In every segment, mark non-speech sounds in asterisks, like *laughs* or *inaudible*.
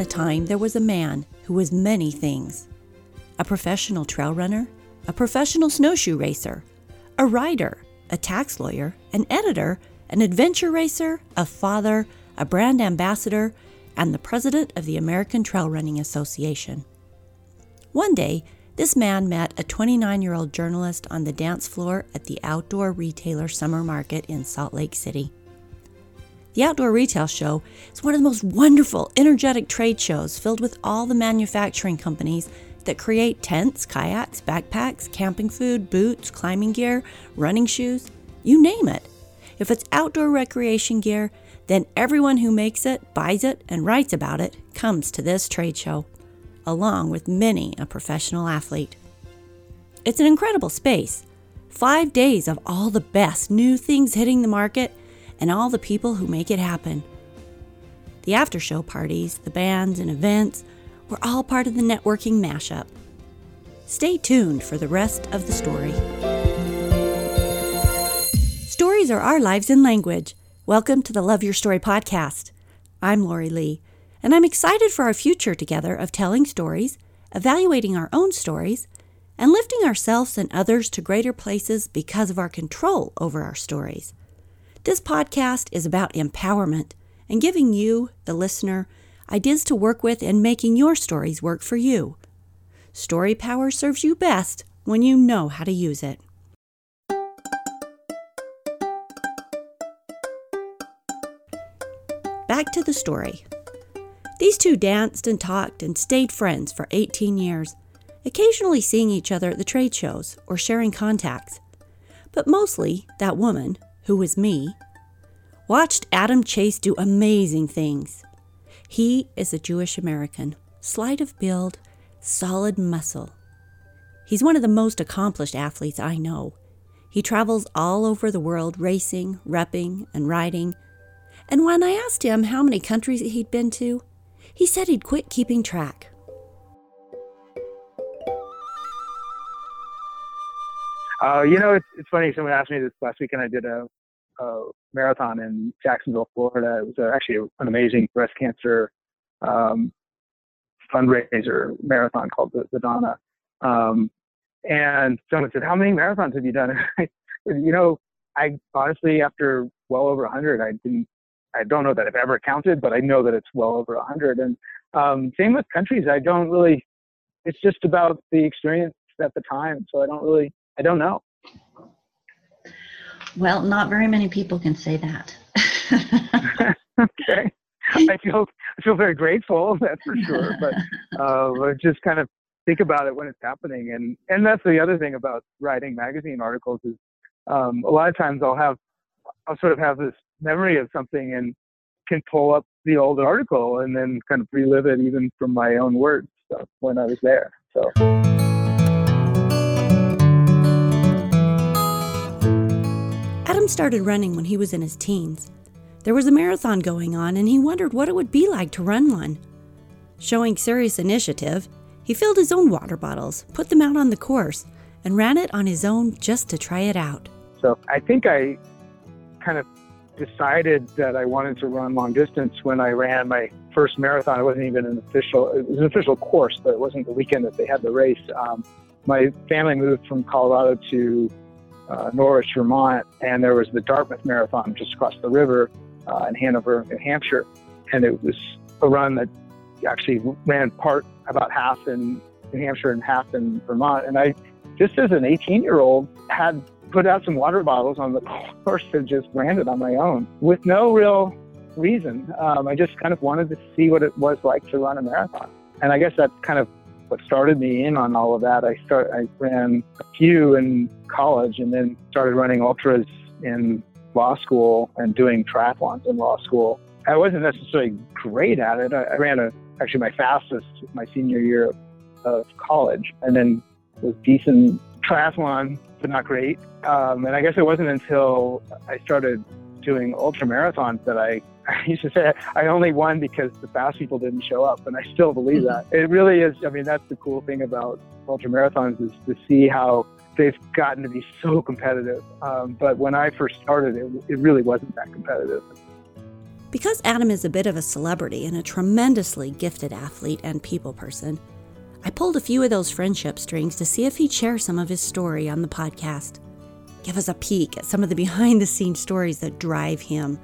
upon a time, there was a man who was many things a professional trail runner, a professional snowshoe racer, a writer, a tax lawyer, an editor, an adventure racer, a father, a brand ambassador, and the president of the American Trail Running Association. One day, this man met a 29 year old journalist on the dance floor at the Outdoor Retailer Summer Market in Salt Lake City. The Outdoor Retail Show is one of the most wonderful, energetic trade shows filled with all the manufacturing companies that create tents, kayaks, backpacks, camping food, boots, climbing gear, running shoes you name it. If it's outdoor recreation gear, then everyone who makes it, buys it, and writes about it comes to this trade show, along with many a professional athlete. It's an incredible space. Five days of all the best new things hitting the market and all the people who make it happen. The after show parties, the bands, and events were all part of the networking mashup. Stay tuned for the rest of the story. Stories are our lives in language. Welcome to the Love Your Story podcast. I'm Lori Lee, and I'm excited for our future together of telling stories, evaluating our own stories, and lifting ourselves and others to greater places because of our control over our stories. This podcast is about empowerment and giving you, the listener, ideas to work with and making your stories work for you. Story power serves you best when you know how to use it. Back to the story. These two danced and talked and stayed friends for 18 years, occasionally seeing each other at the trade shows or sharing contacts. But mostly, that woman, who was me, watched Adam Chase do amazing things. He is a Jewish American, slight of build, solid muscle. He's one of the most accomplished athletes I know. He travels all over the world racing, repping, and riding. And when I asked him how many countries he'd been to, he said he'd quit keeping track. Uh, you know, it's, it's funny. Someone asked me this last weekend. I did a uh, marathon in Jacksonville, Florida. It was uh, actually an amazing breast cancer um, fundraiser marathon called the, the Donna. Um, and someone said, "How many marathons have you done?" *laughs* you know, I honestly, after well over 100, I didn't. I don't know that I've ever counted, but I know that it's well over 100. And um, same with countries. I don't really. It's just about the experience at the time. So I don't really. I don't know. Well, not very many people can say that. *laughs* okay. I feel I feel very grateful, that's for sure. But *laughs* uh, just kind of think about it when it's happening, and and that's the other thing about writing magazine articles is um, a lot of times I'll have I'll sort of have this memory of something and can pull up the old article and then kind of relive it even from my own words so, when I was there. So. Started running when he was in his teens. There was a marathon going on, and he wondered what it would be like to run one. Showing serious initiative, he filled his own water bottles, put them out on the course, and ran it on his own just to try it out. So I think I kind of decided that I wanted to run long distance when I ran my first marathon. It wasn't even an official, it was an official course, but it wasn't the weekend that they had the race. Um, my family moved from Colorado to uh, Norwich, Vermont, and there was the Dartmouth Marathon just across the river uh, in Hanover, New Hampshire, and it was a run that actually ran part about half in New Hampshire and half in Vermont. And I, just as an 18 year old, had put out some water bottles on the *laughs* course and just ran it on my own with no real reason. Um, I just kind of wanted to see what it was like to run a marathon. And I guess that's kind of what started me in on all of that. I start I ran a few in college and then started running ultras in law school and doing triathlons in law school. I wasn't necessarily great at it. I, I ran a actually my fastest my senior year of, college, and then was decent triathlon, but not great. Um, and I guess it wasn't until I started doing ultra marathons that I I used to say I only won because the fast people didn't show up, and I still believe that. It really is. I mean, that's the cool thing about ultra marathons is to see how they've gotten to be so competitive. Um, but when I first started, it, it really wasn't that competitive. Because Adam is a bit of a celebrity and a tremendously gifted athlete and people person, I pulled a few of those friendship strings to see if he'd share some of his story on the podcast. Give us a peek at some of the behind the scenes stories that drive him.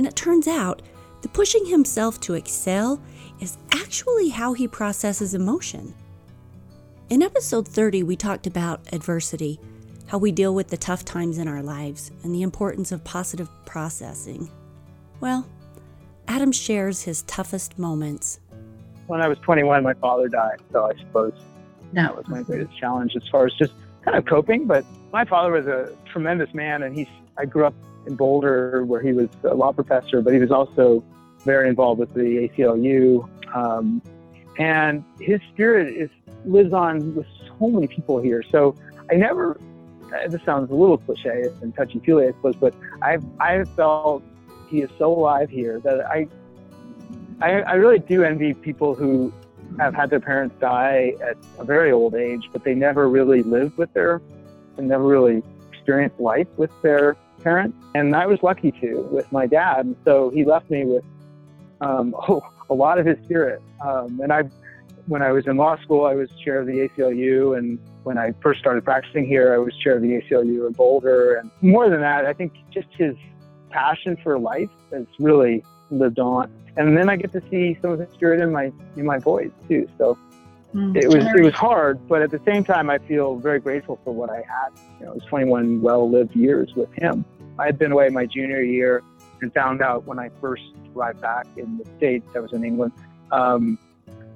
And it turns out the pushing himself to excel is actually how he processes emotion. In episode 30, we talked about adversity, how we deal with the tough times in our lives, and the importance of positive processing. Well, Adam shares his toughest moments. When I was 21, my father died, so I suppose that was my greatest challenge as far as just kind of coping. But my father was a tremendous man, and he's I grew up in Boulder where he was a law professor, but he was also very involved with the ACLU. Um, and his spirit is lives on with so many people here. So I never. This sounds a little cliche and touchy feely, I suppose, but I've I've felt he is so alive here that I, I, I really do envy people who have had their parents die at a very old age, but they never really lived with their, and never really experienced life with their parents. And I was lucky to with my dad. So he left me with um, *laughs* oh, a lot of his spirit. Um, and I, when I was in law school, I was chair of the ACLU. And when I first started practicing here, I was chair of the ACLU in Boulder. And more than that, I think just his passion for life has really lived on. And then I get to see some of the spirit in my in my voice too. So it was it was hard, but at the same time, I feel very grateful for what I had. You know, it was 21 well-lived years with him. I had been away my junior year and found out when I first arrived back in the states, I was in England, um,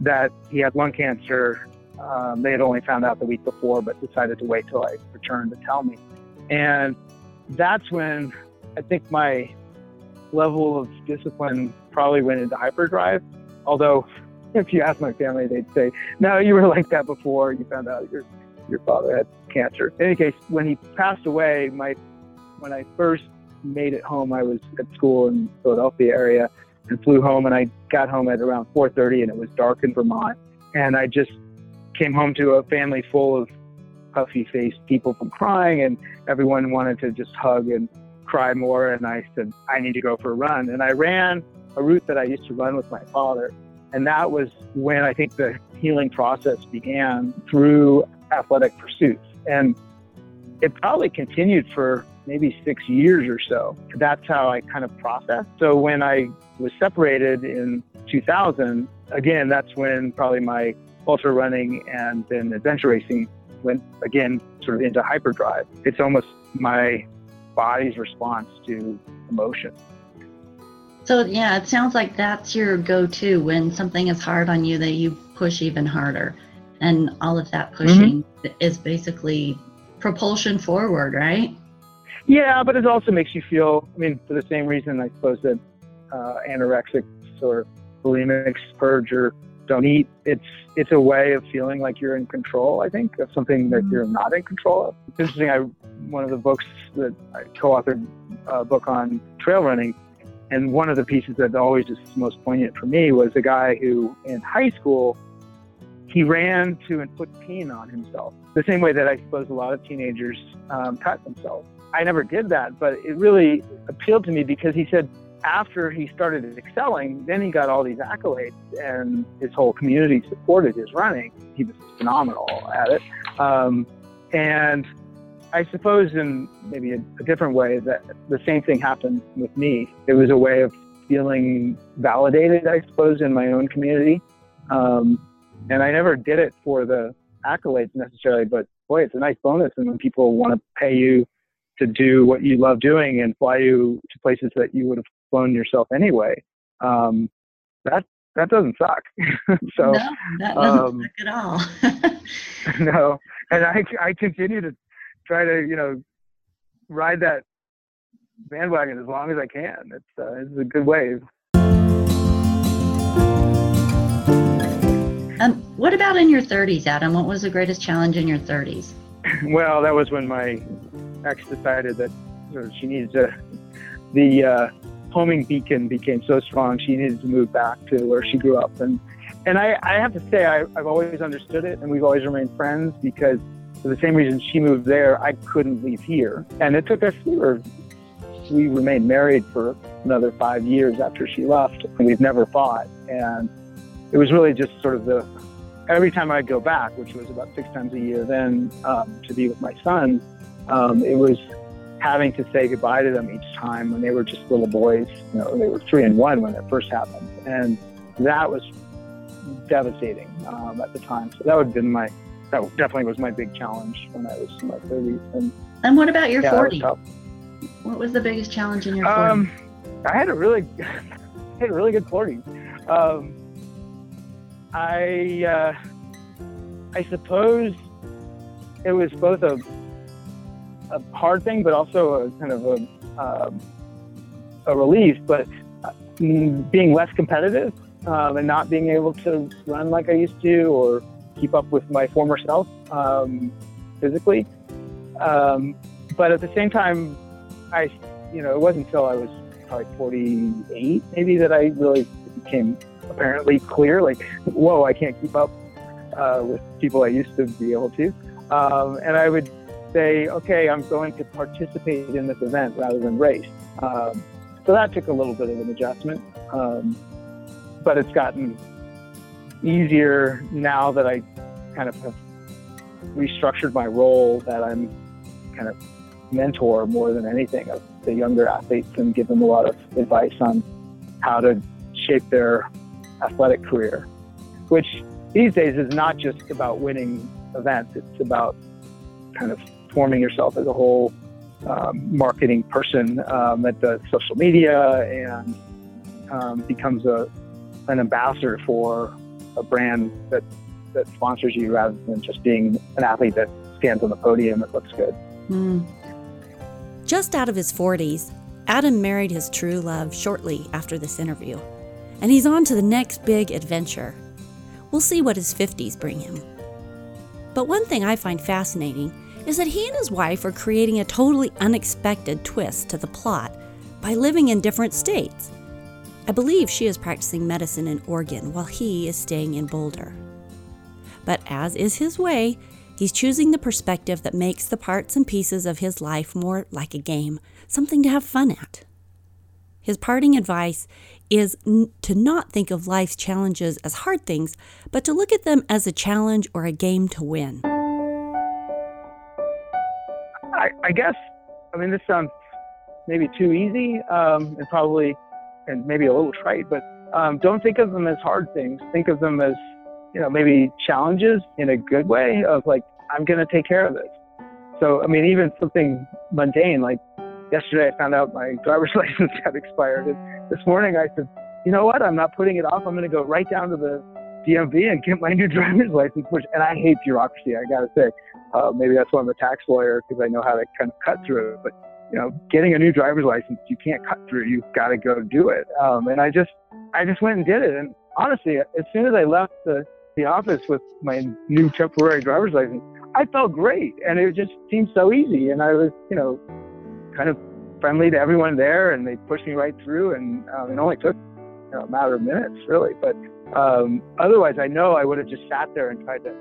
that he had lung cancer. Um, they had only found out the week before, but decided to wait till I returned to tell me. And that's when I think my level of discipline probably went into hyperdrive. Although, *laughs* if you ask my family, they'd say, "No, you were like that before you found out your your father had cancer." In any case, when he passed away, my when I first made it home, I was at school in the Philadelphia area and flew home, and I got home at around 4:30, and it was dark in Vermont, and I just came home to a family full of puffy-faced people from crying, and everyone wanted to just hug and cry more. And I said, I need to go for a run. And I ran a route that I used to run with my father. And that was when I think the healing process began through athletic pursuits. And it probably continued for maybe six years or so. That's how I kind of processed. So when I was separated in 2000, again, that's when probably my ultra running and then adventure racing went again sort of into hyperdrive. It's almost my body's response to emotion. So, yeah, it sounds like that's your go to when something is hard on you that you push even harder. And all of that mm-hmm. pushing mm-hmm. is basically propulsion forward, right? Yeah, but it also makes you feel, I mean, for the same reason, I suppose that uh, anorexics or bulimics purge or don't eat. It's it's a way of feeling like you're in control. I think of something that you're not in control of. It's interesting. I one of the books that I co-authored a book on trail running, and one of the pieces that always is most poignant for me was a guy who in high school he ran to and put pain on himself. The same way that I suppose a lot of teenagers um, cut themselves. I never did that, but it really appealed to me because he said after he started excelling, then he got all these accolades, and his whole community supported his running. He was phenomenal at it. Um, and I suppose, in maybe a, a, different way, that the same thing happened with me. It was a way of feeling validated, I suppose, in my own community. Um, and I never did it for the accolades necessarily, but boy, it's a nice bonus. And when people want to pay you to do what you love doing and fly you to places that you would have flown yourself anyway. Um, that that doesn't suck. *laughs* so no, that doesn't um, suck at all. *laughs* *laughs* no, and I I continue to try to you know ride that bandwagon as long as I can. It's uh, it's a good wave. Um, what about in your 30s, Adam? What was the greatest challenge in your 30s? *clears throat* well, that was when my ex decided that you know, she needed to the uh, homing beacon became so strong, she needed to move back to where she grew up. And and I, I have to say, I, I've always understood it, and we've always remained friends because for the same reason she moved there, I couldn't leave here. And it took us, we were, we remained married for another five years after she left, and we've never fought. And it was really just sort of the every time I'd go back, which was about six times a year then, um, to be with my son, um, it was having to say goodbye to them each time when they were just little boys. You know, they were three and one when it first happened, and that was devastating um, at the time. So that would have been my that definitely was my big challenge when I was in my 30s. And, and what about your yeah, 40s? What was the biggest challenge in your 40s? Um, I had a really, *laughs* I had a really good 40s. Um, I, uh, I suppose it was both a, a hard thing, but also a kind of a, um, a relief. But uh, being less competitive um, and not being able to run like I used to, or keep up with my former self um, physically. Um, but at the same time, I, you know, it wasn't until I was probably 48 maybe that I really became apparently clear, like, whoa, I can't keep up uh, with people I used to be able to. Um, and I would say, okay, I'm going to participate in this event rather than race. Um, so that took a little bit of an adjustment, um, but it's gotten easier now that I kind of have restructured my role that I'm kind of mentor more than anything of the younger athletes and give them a lot of advice on how to shape their athletic career, which these days is not just about winning events. It's about kind of forming yourself as a whole um, marketing person um, does social media and um, becomes a an ambassador for a brand that that sponsors you rather than just being an athlete that stands on the podium and looks good. Mm. Just out of his 40s, Adam married his true love shortly after this interview, and he's on to the next big adventure. We'll see what his 50s bring him. But one thing I find fascinating is that he and his wife are creating a totally unexpected twist to the plot by living in different states. I believe she is practicing medicine in Oregon while he is staying in Boulder. But as is his way, he's choosing the perspective that makes the parts and pieces of his life more like a game, something to have fun at. His parting advice is n- to not think of life's challenges as hard things, but to look at them as a challenge or a game to win. I, I guess, I mean, this sounds maybe too easy um, and probably and maybe a little trite, but um, don't think of them as hard things. Think of them as, you know, maybe challenges in a good way of like, I'm going to take care of this. So, I mean, even something mundane, like yesterday I found out my driver's *laughs* license had expired. And this morning I said, you know what? I'm not putting it off. I'm going to go right down to the DMV and get my new *laughs* driver's license. Which, and I hate bureaucracy. I got to say, uh, maybe that's why I'm a tax lawyer because I know how to kind of cut through it. But you know, getting a new driver's license, you can't cut through. You've got to go do it. Um, and I just, I just went and did it. And honestly, as soon as I left the, the office with my new temporary driver's license, I felt great. And it just seemed so easy. And I was, you know, kind of friendly to everyone there and they pushed me right through. And um, it only took you know, a matter of minutes, really. But um, otherwise, I know I would have just sat there and tried to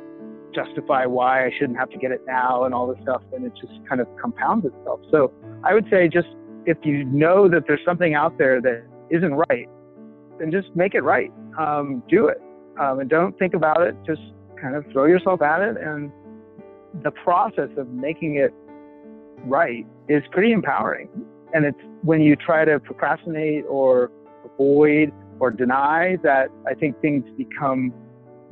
justify why I shouldn't have to get it now and all this stuff. And it just kind of compounds itself. So I would say just if you know that there's something out there that isn't right, then just make it right. Um, do it. Um, and don't think about it. Just kind of throw yourself at it. And the process of making it right is pretty empowering. And it's when you try to procrastinate or avoid or deny that I think things become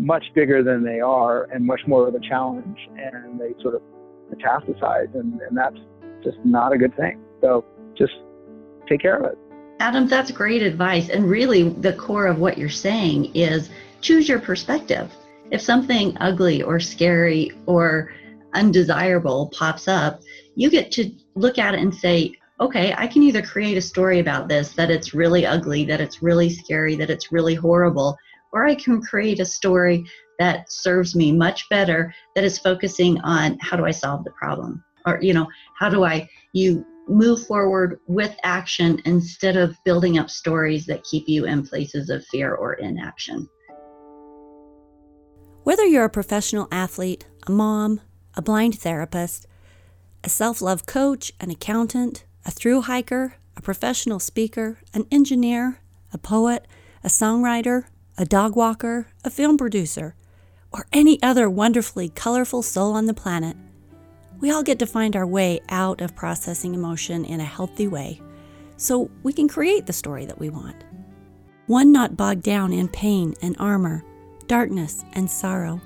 much bigger than they are and much more of a challenge and they sort of metastasize and, and that's just not a good thing. So just take care of it. Adam, that's great advice. And really, the core of what you're saying is choose your perspective. If something ugly or scary or undesirable pops up, you get to look at it and say, okay, I can either create a story about this that it's really ugly, that it's really scary, that it's really horrible, or I can create a story that serves me much better that is focusing on how do I solve the problem? Or you know how do i you move forward with action instead of building up stories that keep you in places of fear or inaction. Whether you're a professional athlete a mom a blind therapist a self-love coach an accountant a through hiker a professional speaker, an engineer, a poet, a songwriter, a dog walker, a film producer, or any other wonderfully colorful soul on the planet, we all get to find our way out of processing emotion in a healthy way so we can create the story that we want. One not bogged down in pain and armor, darkness and sorrow.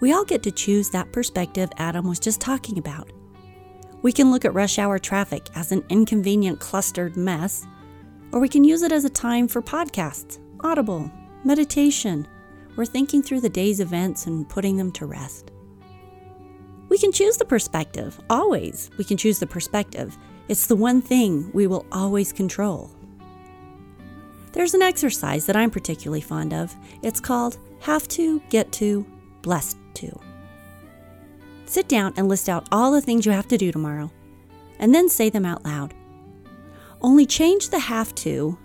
We all get to choose that perspective Adam was just talking about. We can look at rush hour traffic as an inconvenient, clustered mess, or we can use it as a time for podcasts, audible, meditation, or thinking through the day's events and putting them to rest. We can choose the perspective, always. We can choose the perspective. It's the one thing we will always control. There's an exercise that I'm particularly fond of. It's called Have to, Get to, Blessed to. Sit down and list out all the things you have to do tomorrow, and then say them out loud. Only change the have to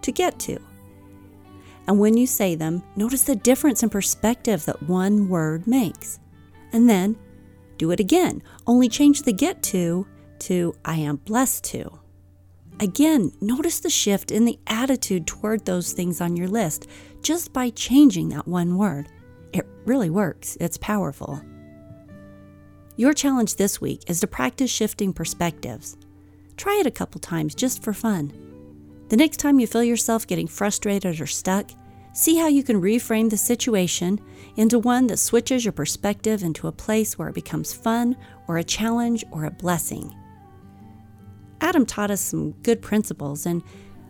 to get to. And when you say them, notice the difference in perspective that one word makes. And then do it again, only change the get to to I am blessed to. Again, notice the shift in the attitude toward those things on your list just by changing that one word. It really works, it's powerful. Your challenge this week is to practice shifting perspectives. Try it a couple times just for fun. The next time you feel yourself getting frustrated or stuck, see how you can reframe the situation into one that switches your perspective into a place where it becomes fun or a challenge or a blessing. Adam taught us some good principles, and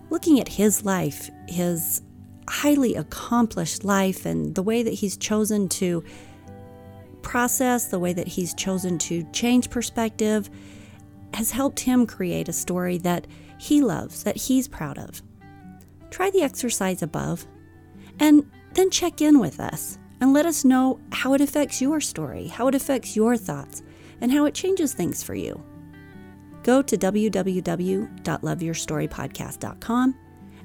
looking at his life, his highly accomplished life, and the way that he's chosen to process, the way that he's chosen to change perspective, has helped him create a story that he loves, that he's proud of. Try the exercise above, and then check in with us and let us know how it affects your story, how it affects your thoughts, and how it changes things for you. Go to www.loveyourstorypodcast.com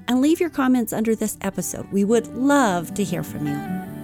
and leave your comments under this episode. We would love to hear from you.